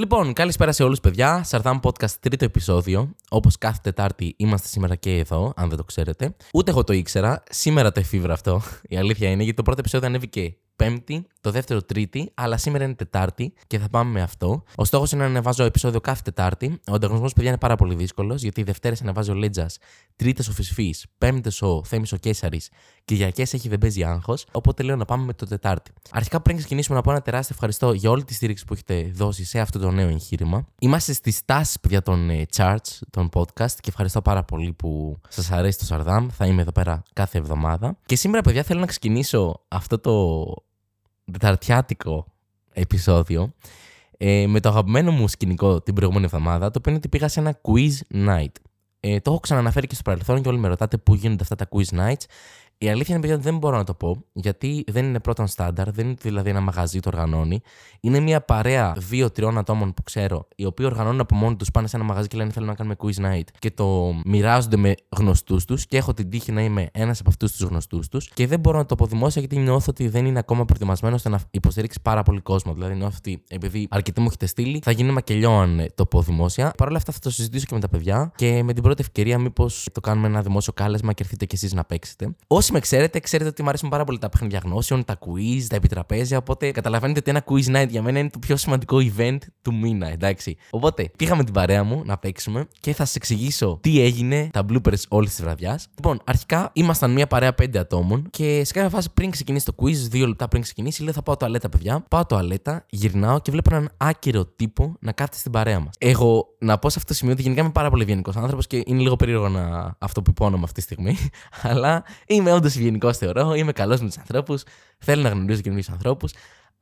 Λοιπόν, καλησπέρα σε όλους, παιδιά. Σαρδάμ Podcast τρίτο επεισόδιο. Όπως κάθε Τετάρτη είμαστε σήμερα και εδώ, αν δεν το ξέρετε. Ούτε εγώ το ήξερα. Σήμερα το εφήβρα αυτό. Η αλήθεια είναι γιατί το πρώτο επεισόδιο ανέβηκε Πέμπτη, το δεύτερο Τρίτη, αλλά σήμερα είναι Τετάρτη και θα πάμε με αυτό. Ο στόχος είναι να ανεβάζω επεισόδιο κάθε Τετάρτη. Ο ανταγωνισμός, παιδιά, είναι πάρα πολύ δύσκολος, γιατί Δευτέρε ανεβάζει ο Λέτζας, Τρίτε ο Φυσφής, Πέμπτε ο Θέμης ο Κέσαρης, Κυριακέ έχει δεν παίζει άγχος. Οπότε λέω να πάμε με το Τετάρτη. Αρχικά, πριν ξεκινήσουμε, να πω ένα τεράστιο ευχαριστώ για όλη τη στήριξη που έχετε δώσει σε αυτό το νέο εγχείρημα. Είμαστε στις τάσεις, παιδιά, των ε, charts, των podcast και ευχαριστώ πάρα πολύ που σας αρέσει το Σαρδάμ. Θα είμαι εδώ πέρα κάθε εβδομάδα. Και σήμερα, παιδιά, θέλω να ξεκινήσω αυτό το τεταρτιάτικο επεισόδιο ε, με το αγαπημένο μου σκηνικό την προηγούμενη εβδομάδα, το οποίο είναι ότι πήγα σε ένα quiz night. Ε, το έχω ξαναναφέρει και στο παρελθόν και όλοι με ρωτάτε πού γίνονται αυτά τα quiz nights. Η αλήθεια είναι ότι δεν μπορώ να το πω, γιατί δεν είναι πρώτον στάνταρ, δεν είναι δηλαδή ένα μαγαζί το οργανώνει. Είναι μια παρέα δύο-τριών ατόμων που ξέρω, οι οποίοι οργανώνουν από μόνοι τους, πάνε σε ένα μαγαζί και λένε Θέλω να κάνουμε quiz night και το μοιράζονται με γνωστούς τους και έχω την τύχη να είμαι ένας από αυτούς τους γνωστούς τους και δεν μπορώ να το αποδημώσω γιατί νιώθω ότι δεν είναι ακόμα προετοιμασμένο ώστε να υποστηρίξει πάρα πολύ κόσμο. Δηλαδή νιώθω ότι επειδή αρκετοί μου έχετε στείλει, θα γίνει μακελιό αν το πω δημόσια. Παρ' όλα αυτά θα το συζητήσω και με τα παιδιά και με την πρώτη ευκαιρία μήπως το κάνουμε ένα δημόσιο κάλεσμα και έρθετε κι εσείς να παίξετε. Όσοι με ξέρετε, ξέρετε ότι μου αρέσουν πάρα πολύ τα παιχνίδια γνώσεων, τα quiz, τα επιτραπέζια. Οπότε καταλαβαίνετε ότι ένα quiz night για μένα είναι το πιο σημαντικό event του μήνα, εντάξει. Οπότε πήγαμε την παρέα μου να παίξουμε και θα σας εξηγήσω τι έγινε, τα bloopers όλης της βραδιάς. Λοιπόν, αρχικά ήμασταν μια παρέα πέντε ατόμων και σε κάποια φάση πριν ξεκινήσει το quiz, δύο λεπτά πριν ξεκινήσει, λέω θα πάω τουαλέτα, παιδιά. Πάω τουαλέτα, γυρνάω και βλέπω έναν άκυρο τύπο να κάθεται στην παρέα μας. Εγώ να πω σε αυτό το σημείο ότι γενικά είμαι πάρα πολύ ευγενικός άνθρωπος και είναι λίγο περίεργο να αυτό που υπόνομαι αυτή τη στιγμή. Αλλά είμαι όντως ευγενικό γενικώ θεωρώ. Είμαι καλός με τους ανθρώπους. Θέλω να γνωρίζω καινούριου ανθρώπους.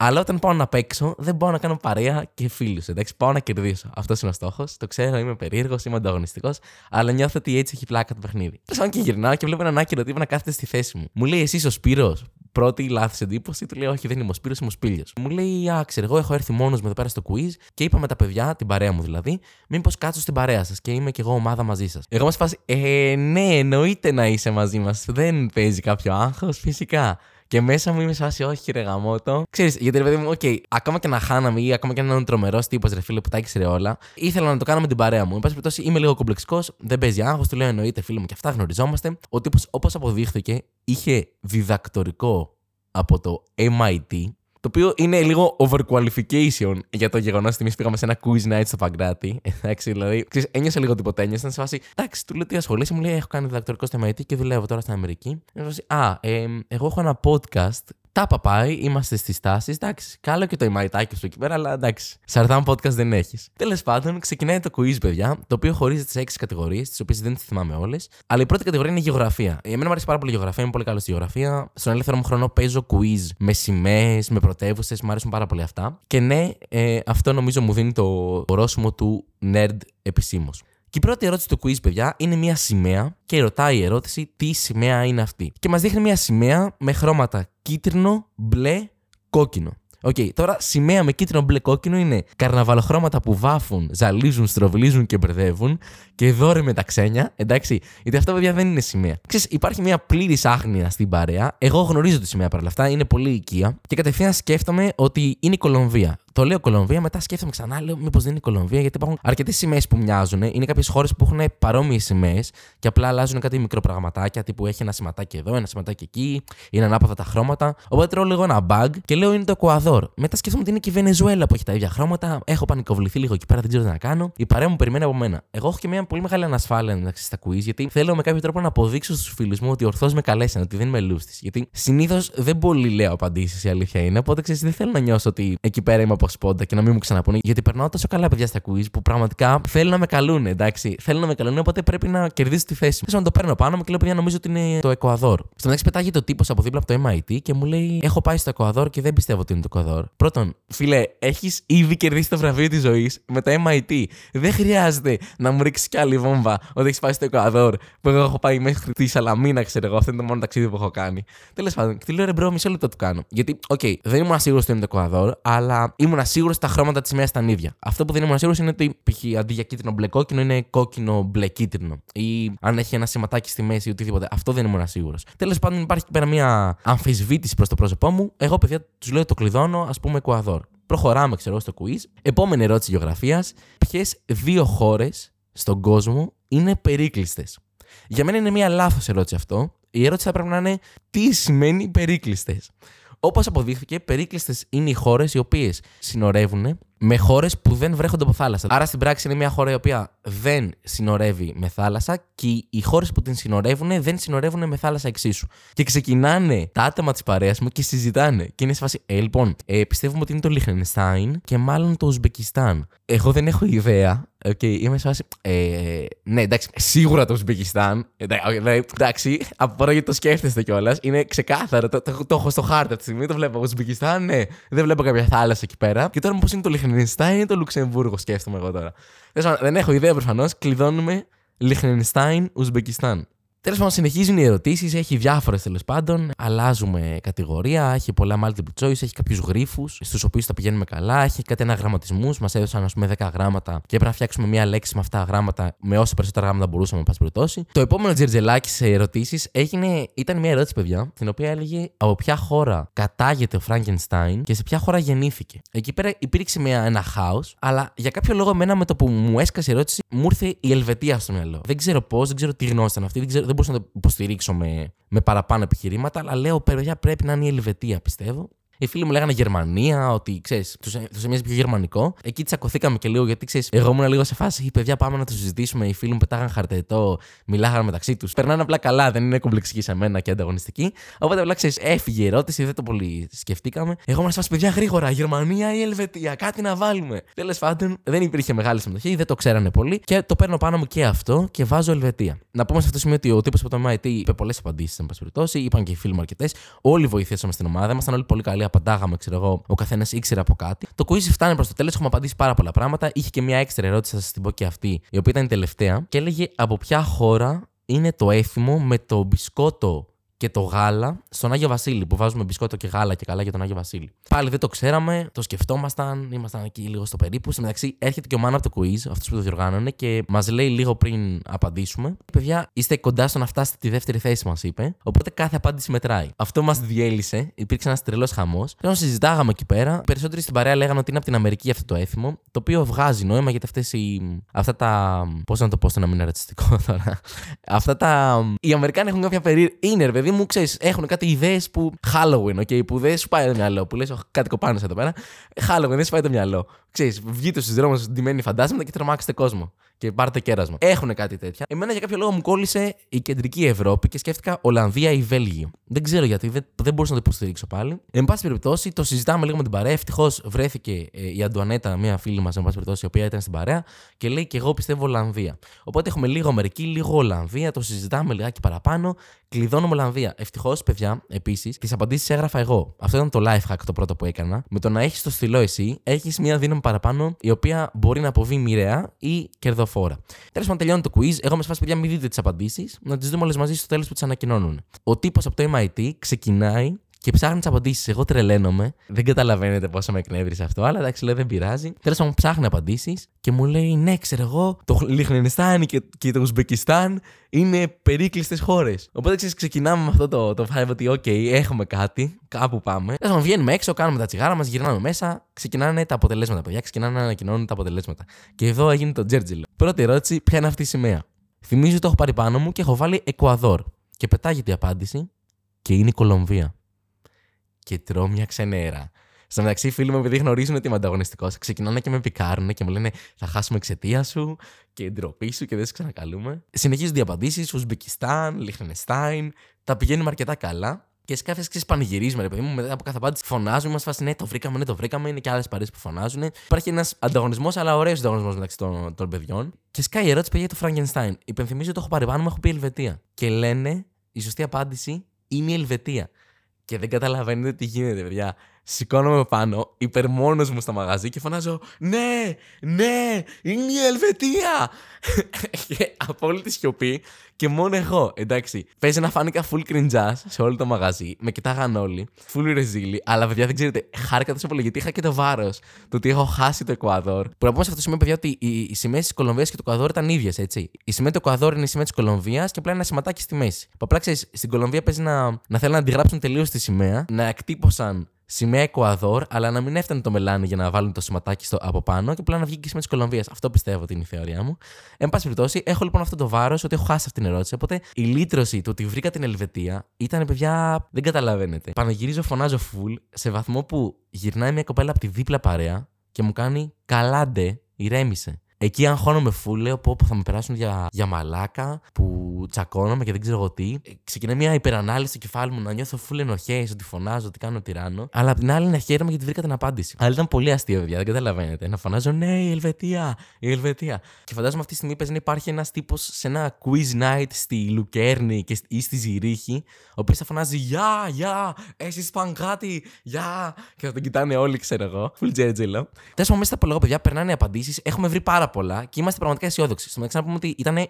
Αλλά όταν πάω να παίξω, δεν πάω να κάνω παρέα και φίλους. Εντάξει, πάω να κερδίσω. Αυτός είναι ο στόχος. Το ξέρω, είμαι περίεργος, είμαι ανταγωνιστικός. Αλλά νιώθω ότι έτσι έχει πλάκα το παιχνίδι. Τέλος και γυρνάω και βλέπω έναν άκυρο τύπο να κάθεται στη θέση μου. Μου λέει εσύ ο Σπύρος; Πρώτη λάθος εντύπωση, του λέω: Όχι, δεν είμαι ο Σπύρος, είμαι ο Σπίλιος. Μου λέει: Α, ξέρω, εγώ έχω έρθει μόνος μου εδώ πέρα στο quiz και είπα με τα παιδιά, την παρέα μου δηλαδή, μήπως κάτσω στην παρέα σας και είμαι κι εγώ ομάδα μαζί σας. Εγώ μας φάση, Ε, ναι, εννοείται να είσαι μαζί μας. Δεν παίζει κάποιο άγχος, φυσικά. Και μέσα μου είμαι σε φάση, όχι, ρε γαμότο. Ξέρεις, γιατί ρε παιδί μου, οκ, ακόμα και να χάναμε ή ακόμα και να είναι τρομερός τύπος, ρε φίλε που τα ήξερε όλα, ήθελα να το κάνω με την παρέα μου. Εν πάση περιπτώσει, είμαι λίγο κομπλεξικός, δεν παίζει άγχος, του λέω εννοείται, φίλε μου και αυτά γνωριζόμαστε. Ο τύπος, όπως αποδείχθηκε, είχε διδακτορικό από το MIT, το οποίο είναι λίγο overqualification για το γεγονός ότι εμείς πήγαμε σε ένα quiz night στο Παγκράτι. Εντάξει, δηλαδή. Ξέρεις, ένιωσα λίγο τίποτα. Ένιωσα σε φάση. Εντάξει, του λέω τι ασχολείσαι, μου λέει: Έχω κάνει διδακτορικό στο MIT και δουλεύω τώρα στην Αμερική. Α, ε, εγώ έχω ένα podcast τα παπάει, είμαστε στις τάσεις. Εντάξει, καλό και το ημαϊτάκι σου εκεί πέρα, αλλά εντάξει. Σαρδάμ podcast δεν έχεις. Τέλος πάντων, ξεκινάει το quiz, παιδιά, το οποίο χωρίζεται σε έξι κατηγορίες, τις οποίες δεν τις θυμάμαι όλες. Αλλά η πρώτη κατηγορία είναι η γεωγραφία. Για μένα μου αρέσει πάρα πολύ η γεωγραφία, είμαι πολύ καλός στη γεωγραφία. Στον ελεύθερο μου χρόνο παίζω quiz με σημαίες, με πρωτεύουσες, μου αρέσουν πάρα πολύ αυτά. Και ναι, ε, αυτό νομίζω μου δίνει το ορόσημο του nerd επισήμως. Και η πρώτη ερώτηση του quiz, παιδιά, είναι μια σημαία και ρωτάει η ερώτηση τι σημαία είναι αυτή. Και μας δείχνει μια σημαία με χρώματα κίτρινο, μπλε, κόκκινο. Οκ, τώρα σημαία με κίτρινο μπλε κόκκινο είναι καρναβαλοχρώματα που βάφουν, ζαλίζουν, στροβιλίζουν και μπερδεύουν και Ντόρα Εμ τα ξένια. Εντάξει, γιατί αυτά παιδιά δεν είναι σημαία. Ξέρεις, υπάρχει μια πλήρης άγνοια στην παρέα. Εγώ γνωρίζω τη σημαία παρά αυτά, είναι πολύ οικεία και κατευθείαν σκέφτομαι ότι είναι η Κολομβία το λέω Κολομβία, μετά σκέφτομαι ξανά, λέω μήπως δεν είναι Κολομβία, γιατί υπάρχουν αρκετές σημαίες που μοιάζουν. Είναι κάποιες χώρες που έχουν παρόμοιες σημαίες και απλά αλλάζουν κάτι μικροπραγματάκια, τύπου έχει ένα σηματάκι εδώ, ένα σηματάκι εκεί, είναι ανάποδα τα χρώματα. Οπότε τρώω λίγο ένα bug και λέω είναι το Εκουαδόρ. Μετά σκέφτομαι ότι είναι και η Βενεζουέλα που έχει τα ίδια χρώματα. Έχω πανικοβληθεί λίγο εκεί πέρα, δεν ξέρω τι να κάνω. Η παρέα μου περιμένει από μένα. Εγώ έχω και μια πολύ μεγάλη ανασφάλεια εντάξει στα quiz, γιατί θέλω με κάποιο τρόπο να αποδείξω στους φίλους μου ότι ορθώς με καλέσαν, ότι δεν είμαι λούστης. Γιατί συνήθως δεν πολύ λέω απαντήσεις, η αλήθεια είναι. Οπότε ξέρεις, δεν θέλω να νιώσω ότι εκεί πέρα είμαι από σπόντα και να μην μου ξαναπούνε. Γιατί περνάω τόσο καλά παιδιά στα quiz που πραγματικά θέλουν να με καλούν, εντάξει. Θέλουν να με καλούν, οπότε πρέπει να κερδίσει τη θέση μου. Θέλω να το παίρνω πάνω μου και λέω παιδιά νομίζω ότι είναι το Εκουαδόρ. Στο μεταξύ πετάγει το τύπος από δίπλα από το MIT και μου λέει Έχω πάει στο Εκουαδόρ και δεν πιστεύω ότι είναι το Εκουαδόρ. Πρώτον, φίλε, έχεις ήδη κερδίσει το βραβείο της ζωής με το MIT. Δεν χρειάζεται να μου ρίξεις κι άλλη βόμβα ότι έχεις πάει στο Εκουαδόρ που εγώ έχω πάει μέχρι τη Σαλαμίνα, ξέρω εγώ. Αυτό είναι το μόνο ταξίδι που έχω κάνει. Τέλος πάντων, και τι λέω ρε bro, μισό λεπτό του κάνω. Γιατί, okay, δεν ήμουν σίγουρος ότι είναι το Εκουαδόρ, αλλά ήμουν σίγουρος τα χρώματα της σημαίας ήταν ίδια. Αυτό που δεν ήμουν σίγουρος είναι ότι π.χ. αντί για κίτρινο μπλε κόκκινο είναι κόκκινο μπλε κίτρινο. Ή αν έχει ένα σηματάκι στη μέση ή οτιδήποτε. Αυτό δεν ήμουν σίγουρος. Τέλος πάντων, υπάρχει εκεί πέρα μια αμφισβήτηση προς το πρόσωπό μου. Εγώ, παιδιά, τους λέω το κλειδώνω, ας πούμε, Εκουαδόρ. Προχωράμε, ξέρω στο quiz. Επόμενη ερώτηση γεωγραφίας. Ποιες δύο χώρες στον κόσμο είναι περίκλειστες; Για μένα είναι μία λάθος ερώτηση αυτό. Η ερώτηση θα πρέπει να είναι τι σημαίνει περίκλειστες; Όπως αποδείχθηκε, περίκλειστες είναι οι χώρες οι οποίες συνορεύουν με χώρες που δεν βρέχονται από θάλασσα. Άρα στην πράξη είναι μια χώρα η οποία δεν συνορεύει με θάλασσα και οι χώρες που την συνορεύουν δεν συνορεύουν με θάλασσα εξίσου. Και ξεκινάνε τα άτομα της παρέας μου και συζητάνε. Και είναι σε φάση, ε, λοιπόν, ε, πιστεύουμε ότι είναι το Λιχτενστάιν και μάλλον το Ουσμπεκιστάν. Εγώ δεν έχω ιδέα. Okay, είμαι σε φάση. Ε, ναι, εντάξει, σίγουρα το Ουσμπεκιστάν. Εντάξει, απορώ γιατί το σκέφτεστε κιόλας. Είναι ξεκάθαρο. Το, το, το, έχω στο χάρτη αυτή τη στιγμή. Το βλέπω. Ουσμπεκιστάν, ναι. Δεν βλέπω κάποια θάλασσα εκεί πέρα. Και τώρα πώ είναι το Λιχνενστάιν ή το Λουξεμβούργο, σκέφτομαι εγώ τώρα. Δεν έχω ιδέα προφανώς. Κλειδώνουμε Λιχνενστάιν, Ουσμπεκιστάν. Τέλος πάντων, συνεχίζουν οι ερωτήσεις. Έχει διάφορες τέλος πάντων. Αλλάζουμε κατηγορία. Έχει πολλά multiple choice. Έχει κάποιους γρήφου στους οποίους τα πηγαίνουμε καλά. Έχει κάτι ένα γραμματισμούς. Μας έδωσαν, ας πούμε, 10 γράμματα και έπρεπε να φτιάξουμε μία λέξη με αυτά τα γράμματα με όσα περισσότερα γράμματα μπορούσαμε, να περιπτώσει. Το επόμενο τζερτζελάκι σε ερωτήσεις ήταν μία ερώτηση, παιδιά, την οποία έλεγε από ποια χώρα κατάγεται ο Φράγκενστάιν και σε ποια χώρα γεννήθηκε; Εκεί πέρα υπήρξε μια, ένα χάος, αλλά για κάποιο λόγο, εμένα με το που μου έσκασε η ερώτηση, μου ήρθε η Ελβετία στο μυαλό. Δεν ξέρω πώς, δεν ξέρω τι γνώση ήταν αυτή, δεν ξέρω, δεν μπορούσα να το υποστηρίξω με, με παραπάνω επιχειρήματα, αλλά λέω, παιδιά, πρέπει να είναι η Ελβετία, πιστεύω. Οι φίλοι μου λέγανε Γερμανία, ότι ξέρεις, του έμοιαζε πιο γερμανικό. Εκεί τσακωθήκαμε και λίγο γιατί ξέρεις, εγώ ήμουν λίγο σε φάση. Οι παιδιά, πάμε να το συζητήσουμε. Οι φίλοι μου πετάγαν χαρτετό, μιλάγανε μεταξύ τους. Περνάνε απλά καλά, δεν είναι κομπλεξικοί σε μένα και ανταγωνιστικοί. Οπότε απλά ξέρεις, έφυγε η ερώτηση, δεν το πολύ σκεφτήκαμε. Εγώ ήμουν σε φάση, παιδιά, γρήγορα, Γερμανία ή Ελβετία, κάτι να βάλουμε. Τέλος πάντων, δεν υπήρχε μεγάλη συμμετοχή, δεν το ξέρανε πολύ και το παίρνω πάνω μου και αυτό και βάζω Ελβετία. Να πούμε σε αυτό το σημείο ότι ο τύπος από το MIT είπε πολλές απαντήσεις, εν πάση περιπτώσει, είπαν και οι φίλοι μου αρκετές. Όλοι βοηθήσαμε στην ομάδα, ήμασταν όλοι πολύ καλοί απαντάγαμε, ξέρω εγώ, ο καθένας ήξερε από κάτι. Το quiz φτάνει προς το τέλος, έχουμε απαντήσει πάρα πολλά πράγματα. Είχε και μια έξτρα ερώτηση, θα σας την πω και αυτή, η οποία ήταν η τελευταία, και έλεγε από ποια χώρα είναι το έθιμο με το μπισκότο και το γάλα στον Άγιο Βασίλη, που βάζουμε μπισκότο και γάλα και καλά για τον Άγιο Βασίλη. Πάλι δεν το ξέραμε, το σκεφτόμασταν, ήμασταν εκεί λίγο στο περίπου. Στην μεταξύ έρχεται και ο Μάνα από το quiz, αυτό που το διοργάνωνε, και μας λέει λίγο πριν απαντήσουμε. Παιδιά, είστε κοντά στο να φτάσετε τη δεύτερη θέση, μας είπε. Οπότε κάθε απάντηση μετράει. Αυτό μας διέλυσε, υπήρξε ένας τρελός χαμός. Ενώ συζητάγαμε εκεί πέρα, περισσότεροι στην παρέα λέγανε ότι είναι από την Αμερική αυτό το έθιμο, το οποίο βγάζει νόημα γιατί αυτές οι. Αυτά τα. Πώς να το πω ώστε να μην είναι ρατσιστικό τώρα. Αυτά τα. Οι Αμερικάνοι έχουν κάποια περίεργα. Είναι, παιδί μου, ξέρεις, έχουν κάτι ιδέες που. Halloween, okay, που δεν σου πάει το μυαλό. Που λες, κάτι κοπάνε εδώ πέρα. Halloween, δεν σου πάει το μυαλό. Ξέρεις, βγείτε στους δρόμους ντυμένοι φαντάσματα και τρομάξετε κόσμο. Και πάρτε κέρασμα. Έχουν κάτι τέτοια. Εμένα για κάποιο λόγο μου κόλλησε η κεντρική Ευρώπη και σκέφτηκα Ολλανδία ή Βέλγιο. Δεν ξέρω γιατί, δεν, δεν μπορούσα να το υποστηρίξω πάλι. Εν πάση περιπτώσει, το συζητάμε λίγο με την παρέα. Ευτυχώς βρέθηκε ε, η Αντουανέτα, μια φίλη μας, εν πάση περιπτώσει, η οποία ήταν στην παρέα και λέει και εγώ πιστεύω Ολλανδία. Οπότε έχουμε λίγο Αμερική, λίγο Ολλανδία, το συζητάμε λιγάκι παραπάνω. Κλειδώνουμε Ολλανδία. Ευτυχώς, παιδιά, επίσης, τις απαντήσεις έγραφα εγώ. Αυτό ήταν το life hack το πρώτο που έκανα. Με το να έχεις το στυλό εσύ, έχεις μια δύναμη παραπάνω η οποία μπορεί να αποβεί μοιραία ή κερδοφόρα. Τέλος πάντων, τελειώνει το quiz. Εγώ με σπάσει, παιδιά, μην δείτε τις απαντήσεις, να τις δούμε όλες μαζί στο τέλος που τις ανακοινώνουν. Ο τύπος από το MIT ξεκινάει και ψάχνει τις απαντήσεις. Εγώ τρελαίνομαι. Δεν καταλαβαίνετε πόσο με εκνεύρισε αυτό, αλλά εντάξει, λέω δεν πειράζει. Τέλος πάντων, ψάχνει απαντήσεις και μου λέει: Ναι, ξέρω εγώ, το Λιχνενιστάν και, και το Ουσμπεκιστάν είναι περίκλειστες χώρες. Οπότε ξέρεις, ξεκινάμε με αυτό το, το vibe ότι, OK, έχουμε κάτι, κάπου πάμε. Τέλος πάντων, βγαίνουμε έξω, κάνουμε τα τσιγάρα μας, γυρνάμε μέσα, ξεκινάνε τα αποτελέσματα. Παιδιά, ξεκινάνε να ανακοινώνουν τα αποτελέσματα. Και εδώ έγινε το Τζέρτζιλ. Πρώτη ερώτηση: Ποια είναι αυτή η σημαία; Θυμίζω ότι το έχω πάρει πάνω μου και έχω βάλει Εκουαδόρ. Και πετάγεται η απάντηση και είναι η Κολομβία και τρώω μια ξενέρα. Στο μεταξύ, οι φίλοι μου, επειδή γνωρίζουν ότι είμαι ανταγωνιστικός, ξεκινάνε και με πικάρουν και μου λένε Θα χάσουμε εξαιτία σου και ντροπή σου και δεν σε ξανακαλούμε. Συνεχίζονται οι απαντήσεις. Ουσμπεκιστάν, Λιχνεστάιν. Τα πηγαίνουμε αρκετά καλά. Και σε κάποιες ξέρει πανηγυρίζουμε, ρε παιδί μου, μετά από κάθε απάντηση φωνάζουμε, μας φάση ναι, το βρήκαμε, ναι, το βρήκαμε. Είναι και άλλες παρέ που φωνάζουν. Υπάρχει ένας ανταγωνισμός, αλλά ωραίος ανταγωνισμός μεταξύ των, των παιδιών. Και σκάει η ερώτηση, παιδιά, για το Φραγκενστάιν. Υπενθυμίζω ότι το έχω πάρει πάνω μου, έχω πει Ελβετία. Και λένε η σωστή απάντηση είναι η Ελβετία και δεν καταλαβαίνετε τι γίνεται, παιδιά. Σηκώνομαι πάνω, υπερμόνος μου στο μαγαζί και φωνάζω Ναι, ναι, είναι η Ελβετία! και απόλυτη σιωπή και μόνο εγώ. Εντάξει, παίζει να φάνηκα full cringe σε όλο το μαγαζί. Με κοιτάγαν όλοι, full ρεζίλι, αλλά παιδιά δεν ξέρετε, χάρηκα τόσο πολύ γιατί είχα και το βάρος το ότι έχω χάσει το Εκουαδόρ. Που να πούμε σε αυτό το σημείο, παιδιά, ότι οι, οι σημαίες της Κολομβίας και του Εκουαδόρ ήταν ίδιες, έτσι. Η σημαία του Εκουαδόρ είναι η σημαία της Κολομβίας και απλά ένα σηματάκι στη μέση. Που απλά ξέρεις, στην Κολομβία παίζει να, να θέλουν να αντιγράψουν τελείως τη σημαία, να εκτύπωσαν σημαία Εκουαδόρ, αλλά να μην έφτανε το μελάνι για να βάλουν το σηματάκι στο, από πάνω και απλά να βγει και σημαία της Κολομβίας. Αυτό πιστεύω ότι είναι η θεωρία μου. Εν πάση περιπτώσει, έχω λοιπόν αυτό το βάρος ότι έχω χάσει αυτή την ερώτηση. Οπότε η λύτρωση του ότι βρήκα την Ελβετία ήταν, παιδιά, δεν καταλαβαίνετε. Παναγυρίζω, φωνάζω full σε βαθμό που γυρνάει μια κοπέλα από τη δίπλα παρέα και μου κάνει καλάντε, ηρέμησε. Εκεί αγχώνομαι φουλ, λέω πω, πω θα με περάσουν για, για μαλάκα που τσακώνομαι και δεν ξέρω εγώ τι. Ε, ξεκινάει μια υπερανάλυση στο κεφάλι μου να νιώθω φουλ ενοχές, ότι φωνάζω, ότι κάνω τυράννο. Αλλά απ' την άλλη να χαίρομαι γιατί βρήκα την απάντηση. Αλλά ήταν πολύ αστείο, παιδιά, δεν καταλαβαίνετε. Να φωνάζω ναι, η Ελβετία, η Ελβετία. Και φαντάζομαι αυτή τη στιγμή παίζει να υπάρχει ένας τύπος σε ένα quiz night στη Λουκέρνη και ή στη Ζηρίχη, ο οποίος θα φωνάζει Γεια, γεια, εσύ παγκάτι, γεια. Και θα τον κοιτάνε όλοι, ξέρω εγώ. Full τζέτζελο. Τέλος πάντων, μέσα στα παιδιά περνάνε απαντήσεις. Έχουμε βρει πάρα πολλά και είμαστε πραγματικά αισιόδοξοι. Στο μεταξύ να πούμε ότι ήταν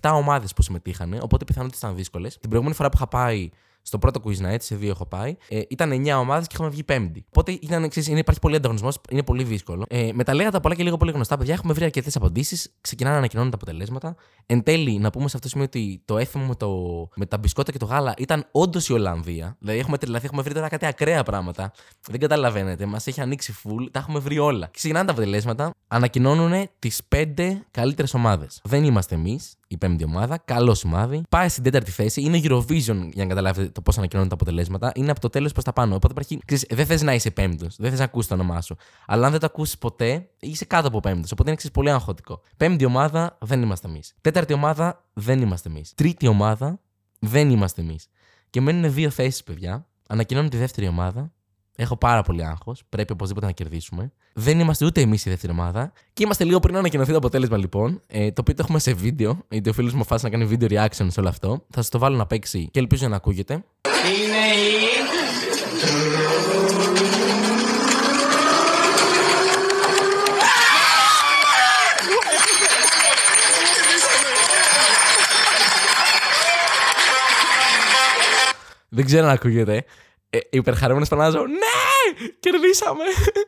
17 ομάδες που συμμετείχαν, οπότε πιθανότητες ήταν δύσκολες. Την προηγούμενη φορά που είχα πάει στο πρώτο quiz night, σε δύο έχω πάει. Ε, ήταν 9 ομάδες και είχαμε βγει πέμπτη. Οπότε ήταν εξή, υπάρχει πολύ ανταγωνισμός, είναι πολύ δύσκολο. Ε, με τα λέγατα πολλά και λίγο πολύ γνωστά, παιδιά, έχουμε βρει αρκετές απαντήσεις. Ξεκινάνε να ανακοινώνουν τα αποτελέσματα. Εν τέλει, να πούμε σε αυτό το σημείο ότι το έθιμο με, το, με τα μπισκότα και το γάλα ήταν όντως η Ολλανδία. Δηλαδή, έχουμε τρελαθεί, έχουμε βρει τώρα κάτι ακραία πράγματα. Δεν καταλαβαίνετε, μας έχει ανοίξει full, τα έχουμε βρει όλα. Ξεκινάνε τα αποτελέσματα, ανακοινώνουν τις 5 καλύτερες ομάδες. Δεν είμαστε εμείς, η πέμπτη ομάδα. Καλό σημάδι. Πάει στην τέταρτη θέση. Είναι Eurovision για να καταλάβετε το πώς ανακοινώνουν τα αποτελέσματα. Είναι από το τέλος προς τα πάνω. Οπότε υπάρχει. Ξέρεις, δεν θες να είσαι πέμπτος. Δεν θες να ακούσει το όνομά σου. Αλλά αν δεν το ακούσει ποτέ, είσαι κάτω από πέμπτος. Οπότε είναι ξέρεις, πολύ αγχωτικό. Πέμπτη ομάδα δεν είμαστε εμείς. Τέταρτη ομάδα δεν είμαστε εμείς. Τρίτη ομάδα δεν είμαστε εμείς. Και μένουν δύο θέσεις, παιδιά. Ανακοινώνουν τη δεύτερη ομάδα. Έχω πάρα πολύ άγχος. Πρέπει οπωσδήποτε να κερδίσουμε. Δεν είμαστε ούτε εμείς η δεύτερη ομάδα. Και είμαστε λίγο πριν να ανακοινωθεί το αποτέλεσμα λοιπόν. Ε, το οποίο το έχουμε σε βίντεο. Γιατί ο φίλος μου φάσει να κάνει βίντεο reaction σε όλο αυτό. Θα σας το βάλω να παίξει και ελπίζω να ακούγεται. Είναι η. Δεν ξέρω αν ακούγεται ε, υπερχαρούμενος φωνάζω Ναι! Κερδίσαμε!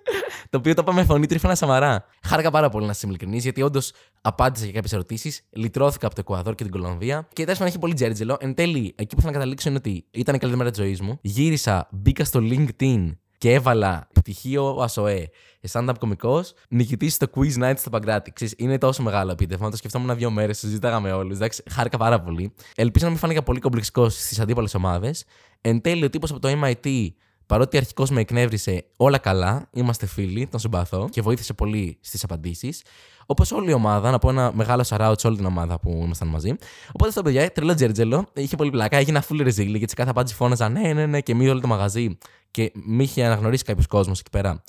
το οποίο το είπα με φωνή τρίφωνα σαμαρά. Χάρηκα πάρα πολύ να σας ειλικρινής, γιατί όντως απάντησα για κάποιες ερωτήσεις, λυτρώθηκα από το Εκουαδόρ και την Κολομβία. Και τέλος έχει πολύ τζέρτζελο. Εν τέλει, εκεί που θέλω να καταλήξω είναι ότι ήταν η καλύτερη μέρα της ζωής μου. Γύρισα, μπήκα στο LinkedIn και έβαλα πτυχίο ΑΣΟΕ. Stand-up κωμικός, νικητής στο Quiz Night στο Παγκράτη. Ξέρεις, είναι τόσο μεγάλο επίτευγμα. Το σκεφτόμουν δύο μέρες, συζήταγα με όλους. Χάρηκα πάρα πολύ. Ελπίζω να μην φάνηκα πολύ κομπλεξικός στις αντίπαλες ομάδες. Εν τέλει, ο τύπος από το MIT, παρότι αρχικώ με εκνεύρισε όλα καλά, είμαστε φίλοι, τον συμπαθώ και βοήθησε πολύ στις απαντήσεις. Όπως όλη η ομάδα, να πω ένα μεγάλο shout σε όλη την ομάδα που ήμασταν μαζί. Οπότε αυτό παιδιά, τρελό τζέρτζελο, είχε πολύ πλάκα, έγινα full ρεζίλη, γιατί σε κάθε απάντηση φώναζα ναι, ναι, ναι, και μη όλο το μαγαζί. Και με είχε αναγνωρίσει κάποιος κόσμος εκεί πέρα.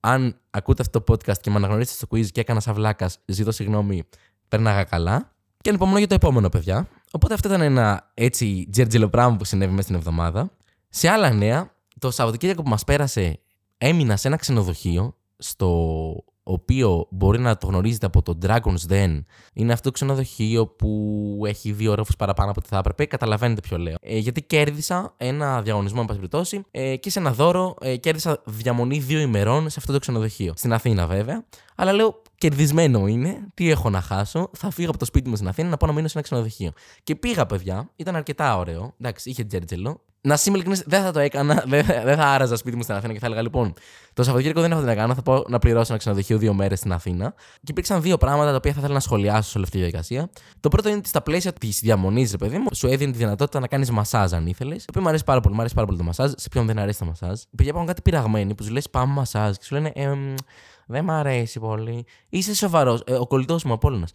Αν ακούτε αυτό το podcast και με αναγνωρίσετε στο quiz και έκανα σαν βλάκας, ζητώ συγγνώμη, πέρναγα καλά. Και ανυπομονώ για το επόμενο, παιδιά. Οπότε αυτό ήταν ένα έτσι τζέρτζελο πράγμα που συνέβη μέσα στην εβδομάδα. Σε άλλα νέα, το Σαββατοκύριακο που μας πέρασε, έμεινα σε ένα ξενοδοχείο στο οποίο μπορεί να το γνωρίζετε από το Dragon's Den. Είναι αυτό το ξενοδοχείο που έχει δύο όροφους παραπάνω από ό,τι θα έπρεπε. Καταλαβαίνετε ποιο λέω. Ε, γιατί κέρδισα ένα διαγωνισμό, εν πάση περιπτώσει, ε, και σε ένα δώρο ε, κέρδισα διαμονή δύο ημερών σε αυτό το ξενοδοχείο. Στην Αθήνα, βέβαια. Αλλά λέω, κερδισμένο είναι. Τι έχω να χάσω; Θα φύγω από το σπίτι μου στην Αθήνα να πάω να μείνω σε ένα ξενοδοχείο. Και πήγα, παιδιά. Ήταν αρκετά ωραίο. Εντάξει, είχε τζέρτζελο να είμαι ειλικρινή, δεν θα το έκανα. Δεν, δεν θα άραζα σπίτι μου στην Αθήνα και θα έλεγα λοιπόν: Το Σαββατοκύριακο δεν έχω τι να κάνω. Θα πάω να πληρώσω ένα ξενοδοχείο δύο μέρες στην Αθήνα. Και υπήρξαν δύο πράγματα τα οποία θα ήθελα να σχολιάσω σε όλη αυτή τη διαδικασία. Το πρώτο είναι ότι στα πλαίσια της διαμονής, ρε παιδί μου, σου έδινε τη δυνατότητα να κάνεις μασάζ αν ήθελες. Το οποίο μου αρέσει πάρα πολύ. Μου αρέσει πάρα πολύ το μασάζ. Σε ποιον δεν αρέσει το μασάζ. Οι παιδιά πάνε κάτι πειραγμένοι που σου λες πάμε μασάζ και σου λένε ε, Δεν μ' αρέσει πολύ. Είσαι σοβαρός. Ε, ο κολλητός μου Απόλυνα.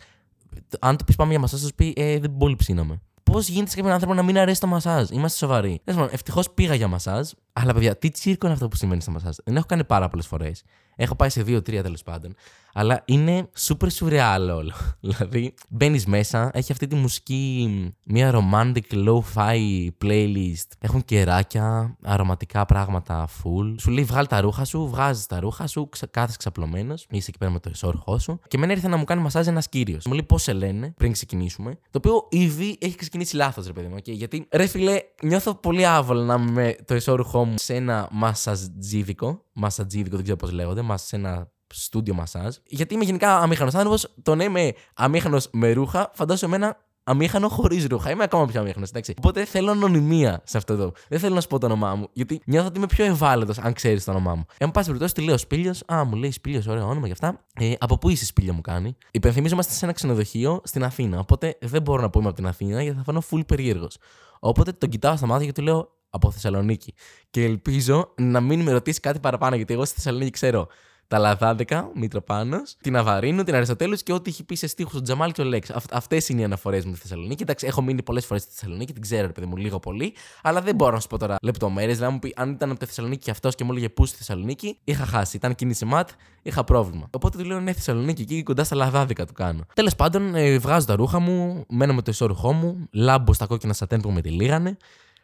Αν του πεις πάμε για μασάζ, θα σου πει ε, Δεν πολύ ψήναμε πώς γίνεται σε κάποιον άνθρωπο να μην αρέσει το μασάζ. Είμαστε σοβαροί. Ευτυχώς πήγα για μασάζ, αλλά παιδιά, τι τσίρκο είναι αυτό που σημαίνει στο μασάζ. Δεν έχω κάνει πάρα πολλές φορές. Έχω πάει σε δύο-τρία τέλος πάντων. Αλλά είναι super surreal όλο. δηλαδή, μπαίνεις μέσα, έχει αυτή τη μουσική, μια romantic low-fi playlist. Έχουν κεράκια, αρωματικά πράγματα full. Σου λέει βγάλει τα ρούχα σου, βγάζεις τα ρούχα σου, κάθε ξαπλωμένος. Είσαι εκεί πέρα με το εσόρουχό σου. Και μένα ήρθε να μου κάνει μασάζ ένας κύριος. Μου λέει πώς σε λένε πριν ξεκινήσουμε. Το οποίο ήδη έχει ξεκινήσει λάθος, ρε παιδί μου. Okay? Γιατί ρε φιλέ, νιώθω πολύ άβολα να είμαι με το εσόρουχό μου σε ένα μασαζίδικο. Μασατζίδικο, δεν ξέρω πώς λέγονται. Μας σε ένα στούντιο μασάζ. Γιατί είμαι γενικά αμήχανος άνθρωπος. Το να είμαι αμήχανος με ρούχα, φαντάζομαι εμένα αμήχανο χωρίς ρούχα. Είμαι ακόμα πιο αμήχανος, εντάξει. Οπότε θέλω ανωνυμία σε αυτό εδώ. Δεν θέλω να σου πω το όνομά μου, γιατί νιώθω ότι είμαι πιο ευάλωτος αν ξέρεις το όνομά μου. Εν πάση περιπτώσει, τη λέω Σπίλιο. Α, μου λέει Σπίλιο, ωραίο όνομα γι' αυτά. Ε, από πού είσαι Σπίλιο μου κάνει. Υπενθυμίζομαστε σε ένα ξενοδοχείο στην Αθήνα. Οπότε δεν μπορώ να πω είμαι από την Αθήνα γιατί θα φανώ full περίεργος. Οπότε τον κοιτάω στα μάτια και του λέω από Θεσσαλονίκη. Και ελπίζω να μην με ρωτήσει κάτι παραπάνω, γιατί εγώ στη Θεσσαλονίκη ξέρω τα Λαδάδικα, Μητροπάνος, την Αβαρίνου, την Αριστοτέλους και ό,τι έχει πει σε στίχους ο Τζαμάλ και ο Λέξ. Αυτές είναι οι αναφορές μου στη Θεσσαλονίκη. Εντάξει, έχω μείνει πολλές φορές στη Θεσσαλονίκη, την ξέρω, ρε παιδί μου, λίγο πολύ, αλλά δεν μπορώ να σου πω τώρα λεπτομέρειες. Δηλαδή, μου πει αν ήταν από τη Θεσσαλονίκη και αυτός και μου έλεγε πού στη Θεσσαλονίκη, είχα χάσει. Ήταν κίνηση ματ, είχα πρόβλημα. Οπότε του λέω ναι, Θεσσαλονίκη, εκεί κοντά στα Λαδάδικα του κάνω. Τέλος πάντων, ε, βγάζω τα ρούχα μου, μένω με το ισόρουχό μου, λάμπω στα κόκκινα σατέν που με τη λίγανε.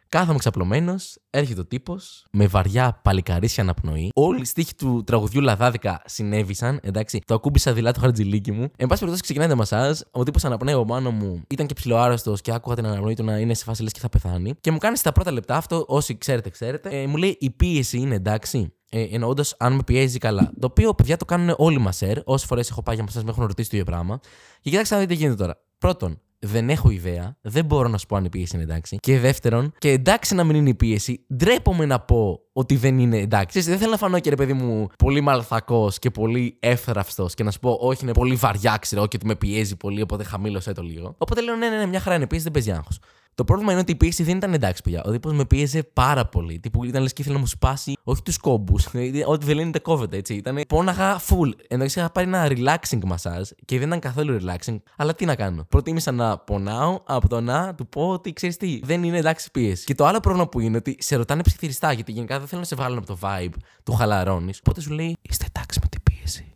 Κάθομαι ξαπλωμένος, έρχεται ο τύπος με βαριά παλικαρίσια αναπνοή. Όλοι οι στίχοι του τραγουδιού Λαδάδικα συνέβησαν, εντάξει. Το ακούμπησα δειλά το χαρτζιλίκι μου. Εν πάση περιπτώσει, ξεκινάει το μασάζ. Ο τύπος αναπνέει ο μάνο μου ήταν και ψιλοάρρωστο και άκουγα την αναπνοή του να είναι σε φάση λες και θα πεθάνει. Και μου κάνει στα πρώτα λεπτά αυτό, όσοι ξέρετε, ξέρετε. Ε, μου λέει η πίεση είναι εντάξει. Ε, Εννοώντας αν με πιέζει καλά. Το οποίο παιδιά το κάνουν όλοι μας σερ. Όσες φορές έχω πάει για μασάζ με έχουν ρωτήσει το ίδιο πράγμα. Και κοιτάξτε να δείτε τι γίνεται τώρα. Πρώτον, δεν έχω ιδέα. Δεν μπορώ να σου πω αν η πίεση είναι εντάξει. Και δεύτερον, και εντάξει να μην είναι η πίεση, ντρέπομαι να πω ότι δεν είναι εντάξει. δεν θέλω να φανώ και ρε παιδί μου πολύ μαλθακός και πολύ εύθραυστος και να σου πω όχι είναι πολύ βαριά, ξέρω και ότι με πιέζει πολύ, οπότε χαμήλωσέ το λίγο. Οπότε λέω ναι, ναι, ναι, μια χαρά είναι πίεση, δεν παίζει άγχος. Το πρόβλημα είναι ότι η πίεση δεν ήταν εντάξει πια. Ο τύπο με πίεζε πάρα πολύ. Τύπου ήταν λες και ήθελε να μου σπάσει, όχι τους κόμπους. Ό,τι δεν λένε κόβεται, έτσι. Ήταν πόναγα full. Εντάξει, είχα πάρει ένα relaxing massage και δεν ήταν καθόλου relaxing. Αλλά τι να κάνω. Προτίμησα να πονάω από το να του πω ότι ξέρεις τι, δεν είναι εντάξει πίεση. Και το άλλο πρόβλημα που είναι ότι σε ρωτάνε ψιθυριστά γιατί γενικά δεν θέλω να σε βγάλουν από το vibe του χαλαρώνεις. Οπότε σου λέει είστε εντάξει με την πίεση.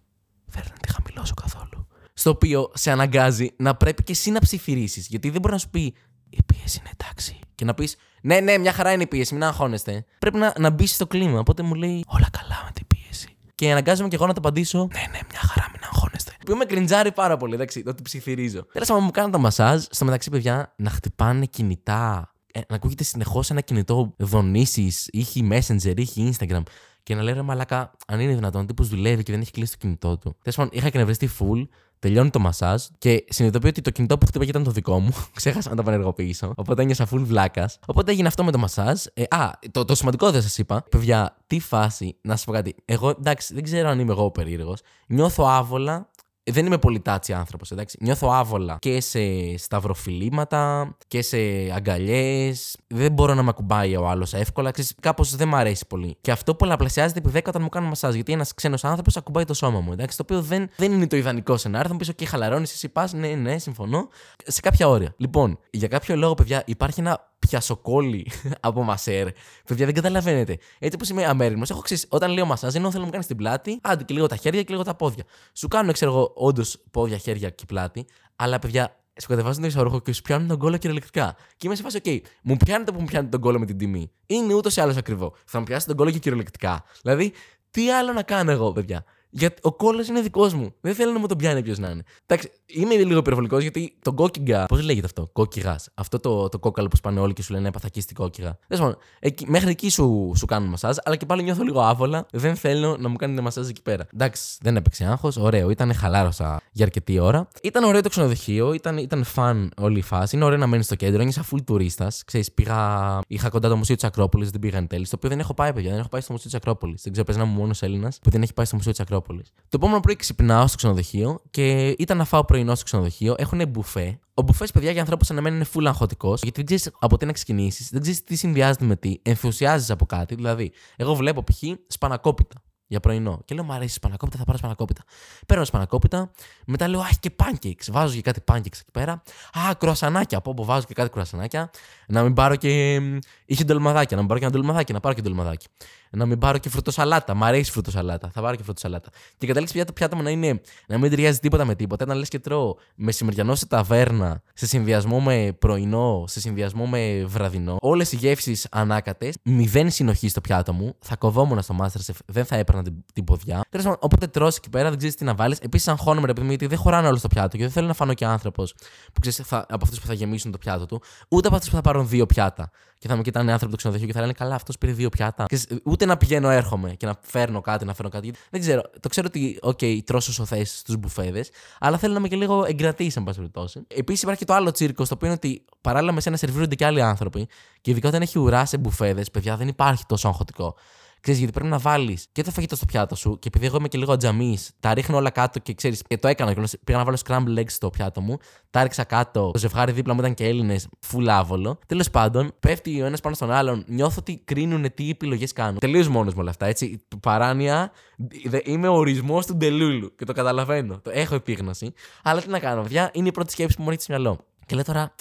Φέρνει να τη χαμηλώσω καθόλου. Στο οποίο σε αναγκάζει να πρέπει και εσύ να ψιθυρίσεις. Γιατί δεν μπορεί να σου πει η πίεση είναι εντάξει. Και να πεις, Ναι, ναι, μια χαρά είναι η πίεση, μην αγχώνεστε. Πρέπει να, να μπεις στο κλίμα. Οπότε μου λέει, Όλα καλά με την πίεση. Και αναγκάζομαι και εγώ να το απαντήσω, Ναι, ναι, μια χαρά, μην αγχώνεστε. Που με κριντζάρει πάρα πολύ, εντάξει, το ότι ψιθυρίζω. Τέλος πάντων, μου κάνουν τα μασάζ, στο μεταξύ, παιδιά, να χτυπάνε κινητά. Ε, να ακούγεται συνεχώς ένα κινητό δονήσεις, ήχη Messenger, ήχη Instagram. Και να λέει ρε Μαλάκα, αν είναι δυνατόν, τύπος δουλεύει και δεν έχει κλείσει το κινητό του. Τέλος πάντων, είχα εκνευριστεί full τελειώνει το μασάζ και συνειδητοποιώ ότι το κινητό που χτύπαγε ήταν το δικό μου. Ξέχασα να το πανεργοποιήσω. Οπότε ένιωσα full βλάκας. Οπότε έγινε αυτό με το μασάζ. Ε, α, το, το σημαντικό δεν σας είπα. Παιδιά, τι φάση, να σας πω κάτι. Εγώ εντάξει, δεν ξέρω αν είμαι εγώ περίεργος. Νιώθω άβολα δεν είμαι πολύ τάτσι άνθρωπος, εντάξει. Νιώθω άβολα και σε σταυροφιλήματα και σε αγκαλιές. Δεν μπορώ να με ακουμπάει ο άλλος εύκολα. Κάπως δεν μου αρέσει πολύ. Και αυτό πολλαπλασιάζεται επί 10 όταν μου κάνουν μασάζ. Γιατί ένας ξένος άνθρωπος ακουμπάει το σώμα μου. Εντάξει, το οποίο δεν, δεν είναι το ιδανικό σενάριο. Θα μου πεις: OK, χαλαρώνεις, εσύ πας. Ναι, ναι, συμφωνώ. Σε κάποια όρια. Λοιπόν, για κάποιο λόγο, παιδιά, υπάρχει ένα πιασοκόλλη από μασέρ. Παιδιά, δεν καταλαβαίνετε. Έτσι όπως είμαι αμέριμνο, έχω ξέρει, όταν λέω μασάζ, ενώ θέλω να μου κάνεις την πλάτη, άντε και λίγο τα χέρια και λίγο τα πόδια. Σου κάνουν, ξέρω εγώ, όντως πόδια, χέρια και πλάτη, αλλά παιδιά, σου κατεβάζουν το ισορρόχο και σου πιάνουν τον κόλλο κυριολεκτικά. Και είμαι σε φάση, OK, μου πιάνετε που μου πιάνετε τον κόλλο με την τιμή. Είναι ούτως ή άλλως ακριβό. Θα μου πιάσετε τον κόλλο και κυριολεκτικά. Δηλαδή, τι άλλο να κάνω εγώ, παιδιά. Γιατί ο κόλλο είναι δικός μου. Δεν θέλω να μου τον πιάνει ποιος να είναι. Εντάξει, είμαι λίγο υπερβολικός γιατί το κόκκιγκα. Πώς λέγεται αυτό, κόκκιγας. Αυτό το, το κόκκαλο που σπάνε όλοι και σου λένε έπαθα στην κόκκιγα. μέχρι εκεί σου, σου κάνουν μασάζ, αλλά και πάλι νιώθω λίγο άβολα. Δεν θέλω να μου κάνετε μασάζ εκεί πέρα. Εντάξει, δεν έπαιξε άγχος. Ωραίο, ήταν χαλάρωσα για αρκετή ώρα. Ήταν ωραίο το ξενοδοχείο, ήταν, ήταν φαν όλη η φάση. Είναι ωραίο να μένεις στο κέντρο, είσαι full τουρίστας. Ξέρεις, πήγα. Είχα κοντά το Μουσείο της Ακρόπολης, δεν πήγα εν τέλει. Το οποίο δεν έχω πάει, παιδιά. Δεν έχω πάει στο Μουσείο της Ακρόπολης. Δεν ξέρω, παίζει να μου μόνος Έλληνας που δεν έχει πάει στο Μουσείο της Ακρόπολη. Το επόμενο πρωί ξυπνάω στο ξενοδοχείο και ήταν να φάω πρωινό στο ξενοδοχείο. Έχουν μπουφέ. Ο μπουφές, παιδιά, για ανθρώπους σαν εμένα είναι full αγχωτικός, γιατί δεν ξέρεις από τι να ξεκινήσεις, δεν ξέρεις τι συνδυάζεται με τι, ενθουσιάζεις από κάτι. Δηλαδή, εγώ βλέπω π.χ. σπανακόπιτα για πρωινό. Και λέω, Μ' αρέσει σπανακόπιτα, θα πάρω σπανακόπιτα. Παίρνω σπανακόπιτα, μετά λέω, Αχ, και pancakes. Βάζω και κάτι pancakes εκεί πέρα. Α, κρουασανάκια. Από όπου βάζω και κάτι κρουασανάκια. Να μην πάρω και. είχε ντολμαδάκια. Να μην πάρω και ένα ντολμαδάκι, να πάρω και ντολμαδάκι να μην πάρω και φρουτοσαλάτα. Μ' αρέσει φρουτοσαλάτα. Θα πάρω και φρουτοσαλάτα. Και καταλήξει πια το πιάτο μου να είναι να μην ταιριάζει τίποτα με τίποτα. Να λες και τρώω μεσημεριανό σε ταβέρνα, σε συνδυασμό με πρωινό, σε συνδυασμό με βραδινό. Όλες οι γεύσεις ανάκατες, μηδέν συνοχή στο πιάτο μου. Θα κοβόμουν στο Masterchef, δεν θα έπαιρνα έκανα την, την ποδιά. Τέλος πάντων, οπότε τρώσει εκεί πέρα, δεν ξέρεις τι να βάλεις. Επίσης, αγχώνομαι ρε παιδί μου, γιατί δεν χωράνε όλο στο πιάτο και δεν θέλω να φανώ και άνθρωπος που ξέρεις από αυτούς που θα γεμίσουν το πιάτο του, ούτε από αυτούς που θα πάρουν δύο πιάτα και θα με κοιτάνε άνθρωποι του ξενοδοχείου και θα λένε Καλά, αυτός πήρε δύο πιάτα. Και ούτε να πηγαίνω, έρχομαι και να φέρνω κάτι, να φέρνω κάτι. Δεν ξέρω. Το ξέρω ότι, OK, τρώσω σοθέ στους μπουφέδες, αλλά θέλω να είμαι και λίγο εγκρατής, εν πάση περιπτώσει. Επίσης υπάρχει και το άλλο τσίρκο, το οποίο είναι ότι παράλληλα με σένα σερβίρονται και άλλοι άνθρωποι και ειδικά όταν έχει ουρά σε μπουφέδες, παιδιά, δεν υπάρχει τόσο αγχωτικό. Ξέρεις, γιατί πρέπει να βάλεις και το φαγητό στο πιάτο σου. Και επειδή εγώ είμαι και λίγο τζαμί, τα ρίχνω όλα κάτω και ξέρεις, και το έκανα. Και πήγα να βάλω scramble eggs στο πιάτο μου. Τα ρίξα κάτω. Το ζευγάρι δίπλα μου ήταν και Έλληνες, φουλάβολο. Τέλος πάντων, πέφτει ο ένας πάνω στον άλλον. Νιώθω ότι κρίνουν τι επιλογές κάνουν. Τελείως μόνος με όλα αυτά, έτσι. Παράνοια. Είμαι ο ορισμός του Ντελούλου και το καταλαβαίνω. Το έχω επίγνωση. Αλλά τι να κάνω, παιδιά, είναι η πρώτη σκέψη που μου έρχεται στο μυαλό. Και λέω τώρα,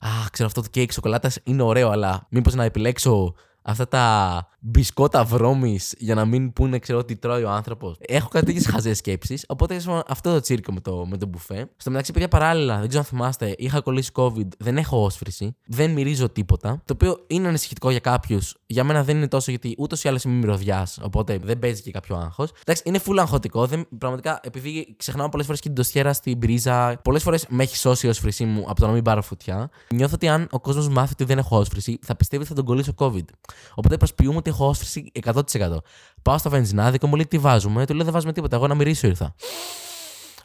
Α, ξέρω αυτό το κέικ σοκολάτας είναι ωραίο, αλλά μήπως να επιλέξω αυτά τα μπισκότα βρώμης για να μην πούνε, ξέρω, τι τρώει ο άνθρωπος. Έχω κάτι τέτοιες χαζές σκέψεις. Οπότε αυτό το τσίρκο με το, με το μπουφέ. Στο μεταξύ, παιδιά, παράλληλα, δεν ξέρω αν θυμάστε, είχα κολλήσει COVID, δεν έχω όσφρηση, δεν μυρίζω τίποτα. Το οποίο είναι ανησυχητικό για κάποιους. Για μένα δεν είναι τόσο γιατί ούτως ή άλλως είμαι μυρωδιάς, οπότε δεν παίζει και κάποιο άγχος. Εντάξει, είναι full αγχωτικό. Δεν, πραγματικά, επειδή ξεχνάω πολλές φορές και την τοστιέρα στην πρίζα, πολλές φορές με έχει σώσει η όσφρησή μου από το να μην πάρω φωτιά. Νιώθω ότι αν ο κόσμος μάθει ότι δεν έχω όσφρηση, θα πιστεύει ότι θα τον κολλήσω COVID. Οπότε προσποιούμε ότι έχω όσφρηση 100%. Πάω στο βενζινάδικο, μου λέει τι βάζουμε; Του λέω δεν βάζουμε τίποτα. Εγώ να μυρίσω ήρθα.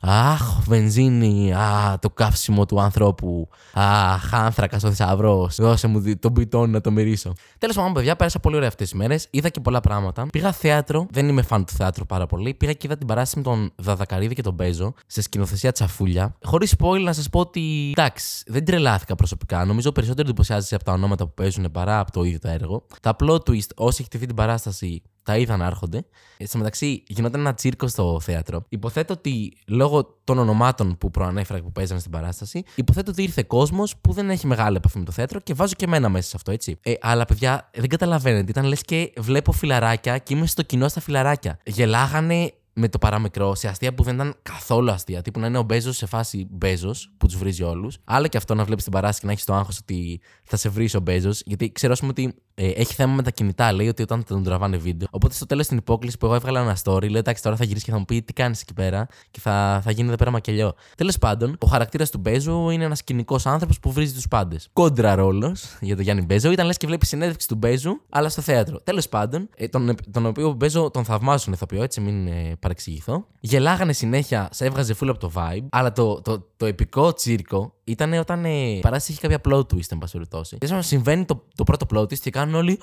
Αχ, βενζίνη, α, το καύσιμο του ανθρώπου. Αχ, άνθρακα ο θησαυρός. Δώσε μου τον πιτόν να το μυρίσω. Τέλος πάντων, παιδιά, πέρασα πολύ ωραία αυτές τις μέρες. Είδα και πολλά πράγματα. Πήγα θέατρο, δεν είμαι φαν του θέατρου πάρα πολύ. Πήγα και είδα την παράσταση με τον Δαδακαρίδη και τον Μπέζο σε σκηνοθεσία τσαφούλια. Χωρίς spoil να σας πω ότι εντάξει, δεν τρελάθηκα προσωπικά. Νομίζω περισσότερο εντυπωσιάζεσαι από τα ονόματα που παίζουν παρά από το ίδιο το έργο. Τα plot twist, όσοι έχετε δει την παράσταση, τα είδα να έρχονται. Ε, στο μεταξύ, γινόταν ένα τσίρκο στο θέατρο. Υποθέτω ότι λόγω των ονομάτων που προανέφερα και που παίζανε στην παράσταση, υποθέτω ότι ήρθε κόσμος που δεν έχει μεγάλη επαφή με το θέατρο και βάζω και εμένα μέσα σε αυτό, έτσι. Ε, αλλά παιδιά, δεν καταλαβαίνετε. Ήταν λες και βλέπω φιλαράκια και είμαι στο κοινό στα φιλαράκια. Γελάγανε με το παραμικρό σε αστεία που δεν ήταν καθόλου αστεία. Τύπου να είναι ο Μπέζος σε φάση Μπέζος που τους βρίζει όλους. Άλλο και αυτό να βλέπεις την παράσταση και να έχεις το άγχος ότι θα σε βρει ο Μπέζος. Γιατί ξέρω, πούμε, ότι ε, έχει θέμα με τα κινητά. Λέει ότι όταν τον τραβάνε βίντεο. Οπότε στο τέλος στην υπόκληση που εγώ έβγαλα ένα story, λέω εντάξει τώρα θα γυρίσεις και θα μου πει τι κάνεις εκεί πέρα και θα, θα γίνει εδώ πέρα μακελιό. Τέλος πάντων, ο χαρακτήρας του Μπέζου είναι ένας κοινικό άνθρωπος που βρίζει τους πάντες. Κόντρα ρόλο για τον Γιάννη Μπέζο ήταν λες και βλέπεις συνέντευξη του Μπέζου, αλλά στο θέατρο. Τέλος πάντων, ε, τον, τον οποίο Μπέζο τον θαυμάζουν ηθοποιό, έτσι μην ε, παρεξηγηθώ. Γελάγανε συνέχεια, σε έβγαζε full από το vibe, αλλά το, το, το επικό τσίρκο ήταν όταν ε, παράσταση είχε κάποια plot twist, εν πάση περιπτώσει. συμβαίνει το, το πρώτο plot twist και κάνουν όλοι.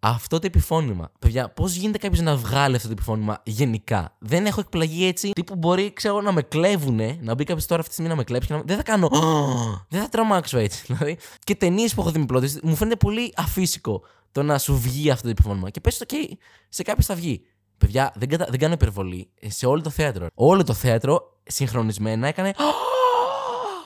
Αυτό το επιφώνημα. Παιδιά, πώς γίνεται κάποιος να βγάλει αυτό το επιφώνημα γενικά; Δεν έχω εκπλαγεί έτσι. Τύπου μπορεί, ξέρω, να με κλέβουνε, να μπει κάποιος τώρα αυτή τη στιγμή να με κλέψει. Να... Δεν θα κάνω. Δεν θα τρομάξω έτσι. Δηλαδή. Και ταινίες που έχω δει με plot twist, μου φαίνεται πολύ αφύσικο το να σου βγει αυτό το επιφώνημα. Και πες το, και σε κάποιο θα βγει. Παιδιά, δεν, κατα... δεν κάνω υπερβολή. Σε όλο το θέατρο. Όλο το θέατρο συγχρονισμένα έκανε.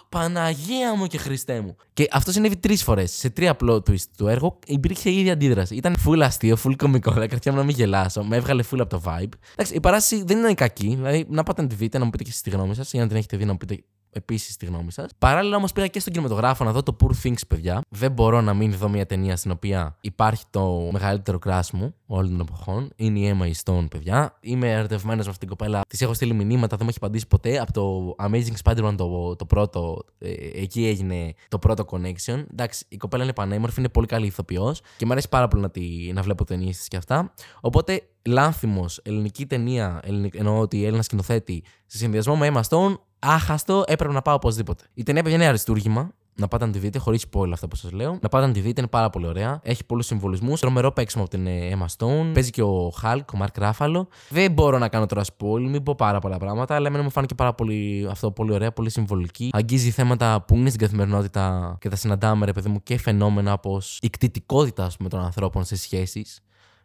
Παναγία μου και Χριστέ μου. Και αυτό συνέβη τρεις φορές. Σε τρία plot twist του έργου υπήρχε η ίδια αντίδραση. Ήταν full αστείο, full κωμικό. Δηλαδή, κρατιάμαι να μην γελάσω. Με έβγαλε full από το vibe. Εντάξει, η παράσταση δεν είναι κακή. Δηλαδή, να πάτε να τη δείτε, να μου πείτε και στη γνώμη σας. Ή αν την έχετε δει, να μου πείτε επίσης τη γνώμη σας. Παράλληλα όμως πήγα και στον κινηματογράφο να δω το Poor Things, παιδιά. Δεν μπορώ να μην δω μια ταινία στην οποία υπάρχει το μεγαλύτερο crush μου όλων των εποχών. Είναι η Emma Stone, παιδιά. Είμαι ερωτευμένος με αυτήν την κοπέλα. Της έχω στείλει μηνύματα, δεν μου έχει απαντήσει ποτέ. Από το Amazing Spider-Man το, το πρώτο, ε, εκεί έγινε το πρώτο connection. Εντάξει, η κοπέλα είναι πανέμορφη, είναι πολύ καλή ηθοποιός και μου αρέσει πάρα πολύ να, τη, να βλέπω ταινίες της και αυτά. Οπότε Λάνθιμος, ελληνική ταινία, ελληνικ... εννοώ ότι Έλληνα σκηνοθέτη, σε συνδυασμό με Emma Stone, άχαστο, έπρεπε να πάω οπωσδήποτε. Η ταινία παιδιά είναι αριστούργημα. Να πάτε να τη δείτε, χωρίς spoil αυτά που σας λέω. Να πάτε να τη δείτε, είναι πάρα πολύ ωραία. Έχει πολλούς συμβολισμούς. Τρομερό παίξιμο από την ε, Emma Stone. Παίζει και ο Hulk, ο Mark Ruffalo. Δεν μπορώ να κάνω τώρα spoil, μην πω πάρα πολλά πράγματα, αλλά εμένα μου φάνηκε πάρα πολύ αυτό πολύ ωραία, πολύ συμβολική. Αγγίζει θέματα που είναι στην καθημερινότητα και τα συναντάμε, ρε παιδί μου, και φαινόμενα όπως η κτητικότητα πούμε, των ανθρώπων σε σχέσεις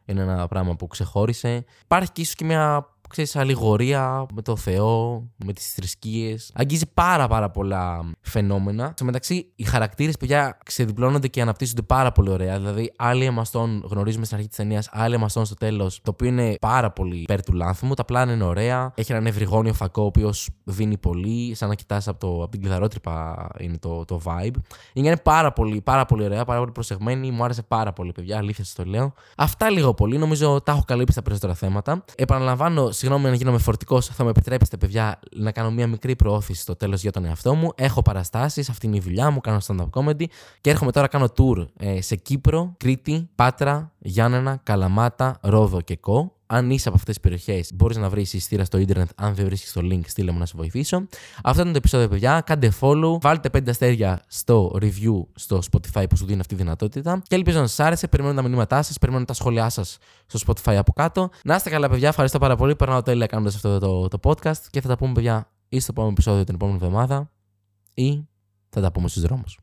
είναι ένα πράγμα που ξεχώρισε. Υπάρχει και ίσως και μια ξέρεις, αλληγορία με το Θεό, με τις θρησκείες. Αγγίζει πάρα πάρα πολλά φαινόμενα. Στο μεταξύ, οι χαρακτήρες, παιδιά, ξεδιπλώνονται και αναπτύσσονται πάρα πολύ ωραία. Δηλαδή, άλλοι εμαστών γνωρίζουμε στην αρχή της ταινίας, άλλοι εμαστών στο τέλος, το οποίο είναι πάρα πολύ υπέρ του λάνθου μου. Τα πλάνα είναι ωραία. Έχει έναν ευρυγόνιο φακό, ο οποίος δίνει πολύ, σαν να κοιτάς από, το, από την κλειδαρότρυπα είναι το, το vibe. Είναι πάρα πολύ, πάρα πολύ ωραία, πάρα πολύ προσεγμένη. Μου άρεσε πάρα πολύ, παιδιά. Αλήθεια σας το λέω. Αυτά λίγο πολύ. Νομίζω τα έχω καλύψει τα περισσότερα θέματα. Επαναλαμβάνω, συγγνώμη αν γίνομαι φορτικός, θα με επιτρέψετε, παιδιά, να κάνω μια μικρή προώθηση στο τέλος για τον εαυτό μου. Έχω παραστάσεις, αυτή είναι η δουλειά μου, κάνω stand-up comedy και έρχομαι τώρα κάνω tour ε, σε Κύπρο, Κρήτη, Πάτρα, Γιάννενα, Καλαμάτα, Ρόδο και Κο αν είσαι από αυτές τις περιοχές, μπορείς να βρεις εισιτήρα στο Ιντερνετ. Αν δεν βρίσκεις το link, στείλε μου να σε βοηθήσω. Αυτό ήταν το επεισόδιο, παιδιά. Κάντε follow, βάλτε 5 αστέρια στο review στο Spotify που σου δίνει αυτή τη δυνατότητα. Και ελπίζω να σας άρεσε. Περιμένω τα μηνύματά σας, περιμένω τα σχόλιά σας στο Spotify από κάτω. Να είστε καλά, παιδιά. Ευχαριστώ πάρα πολύ. Περνάω τέλεια κάνοντας αυτό το, το, podcast. Και θα τα πούμε, παιδιά, ή στο επόμενο επεισόδιο την επόμενη εβδομάδα ή θα τα πούμε στους δρόμους.